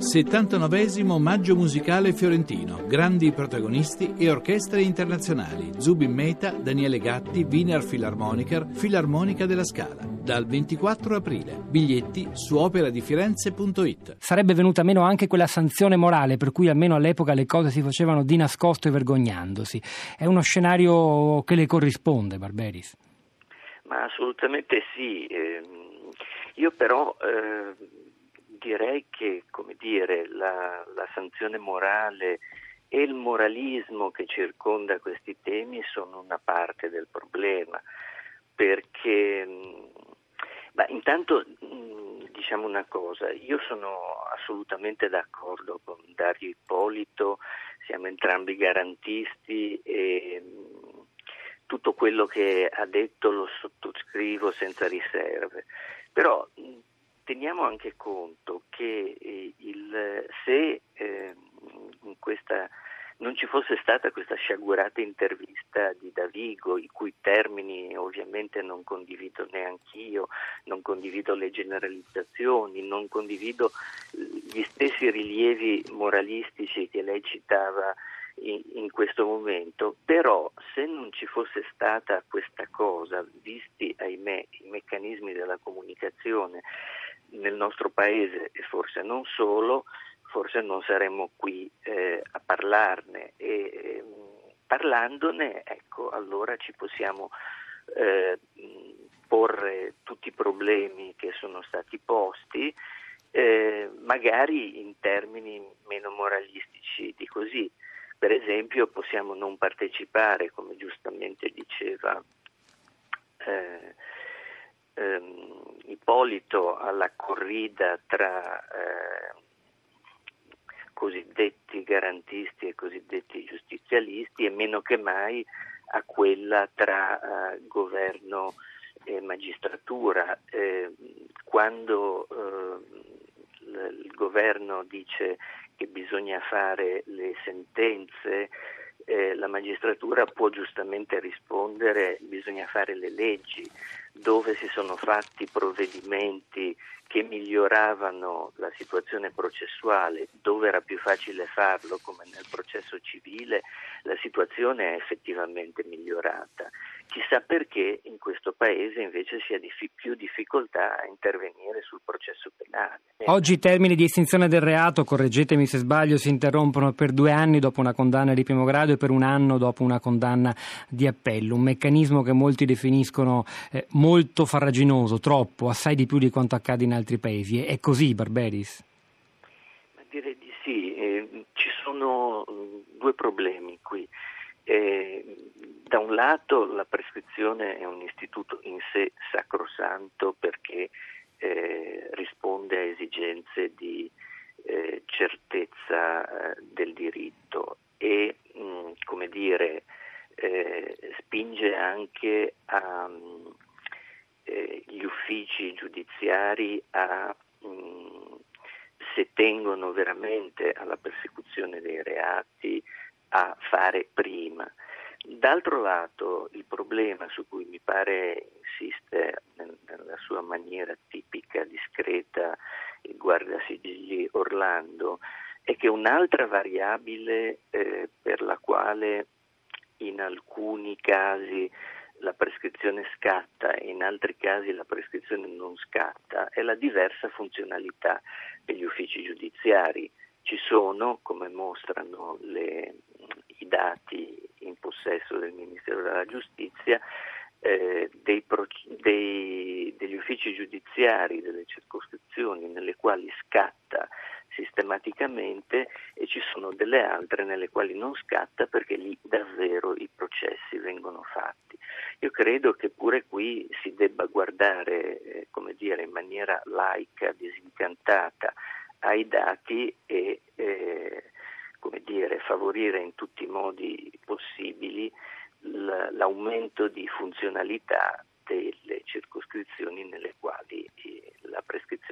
79 Maggio musicale fiorentino. Grandi protagonisti e orchestre internazionali. Zubin Meta, Daniele Gatti, Wiener Philharmoniker, Filarmonica della Scala. Dal 24 aprile. Biglietti su operadifirenze.it. Sarebbe venuta meno anche quella sanzione morale per cui almeno all'epoca le cose si facevano di nascosto e vergognandosi. È uno scenario che le corrisponde, Barberis? Ma assolutamente sì. Ehm, io però eh, direi che come dire, la, la sanzione morale e il moralismo che circonda questi temi sono una parte del problema, perché beh, intanto diciamo una cosa, io sono assolutamente d'accordo con Dario Ippolito, siamo entrambi garantisti e tutto quello che ha detto lo sottoscrivo senza riserve, però teniamo anche conto che eh, il, se eh, questa, non ci fosse stata questa sciagurata intervista di Davigo, i cui termini ovviamente non condivido neanch'io, non condivido le generalizzazioni, non condivido gli stessi rilievi moralistici che lei citava in questo momento, però se non ci fosse stata questa cosa, visti ahimè i meccanismi della comunicazione, nel nostro paese e forse non solo, forse non saremmo qui eh, a parlarne e eh, parlandone, ecco, allora ci possiamo eh, porre tutti i problemi che sono stati posti, eh, magari in termini meno moralistici di così. Per esempio possiamo non partecipare, come giustamente diceva eh, ehm, Ippolito alla corrida tra eh, cosiddetti garantisti e cosiddetti giustizialisti e meno che mai a quella tra eh, governo e magistratura. Eh, quando eh, il governo dice che bisogna fare le sentenze, eh, la magistratura può giustamente rispondere bisogna fare le leggi, dove si sono fatti provvedimenti che miglioravano la situazione processuale, dove era più facile farlo, come nel processo civile, la situazione è effettivamente migliorata. Chissà perché in questo paese invece si ha dif- più difficoltà a intervenire sul processo penale. Oggi i termini di estinzione del reato, correggetemi se sbaglio, si interrompono per due anni dopo una condanna di primo grado e per un anno dopo una condanna di appello. Un meccanismo che molti definiscono eh, molto farraginoso, troppo, assai di più di quanto accade in altri paesi. È così, Barberis? direi di sì. Eh, ci sono mm, due problemi qui. Eh, da un lato la prescrizione è un istituto in sé sacrosanto perché eh, risponde a esigenze di eh, certezza eh, del diritto e, mh, mm, come dire, eh, spinge anche a, mh, mm, eh, gli uffici giudiziari a, mh, mm, se tengono veramente alla persecuzione dei reati, a fare prima. D'altro lato, il problema su cui mi pare insiste nella sua maniera tipica, discreta, il guardasigilli Orlando, è che un'altra variabile eh, per la quale in alcuni casi la prescrizione scatta e in altri casi la prescrizione non scatta è la diversa funzionalità degli uffici giudiziari. Ci sono, come mostrano le, i dati in possesso del Ministero della Giustizia, eh, dei, dei, degli uffici giudiziari delle circoscrizioni nelle quali scatta sistematicamente e ci sono delle altre nelle quali non scatta perché lì davvero i processi vengono fatti. Io credo che pure qui si debba guardare, eh, come dire, in maniera laica, disincantata ai dati e eh, come dire, favorire in tutti i modi possibili l'aumento di funzionalità delle circoscrizioni nelle quali eh, la prescrizione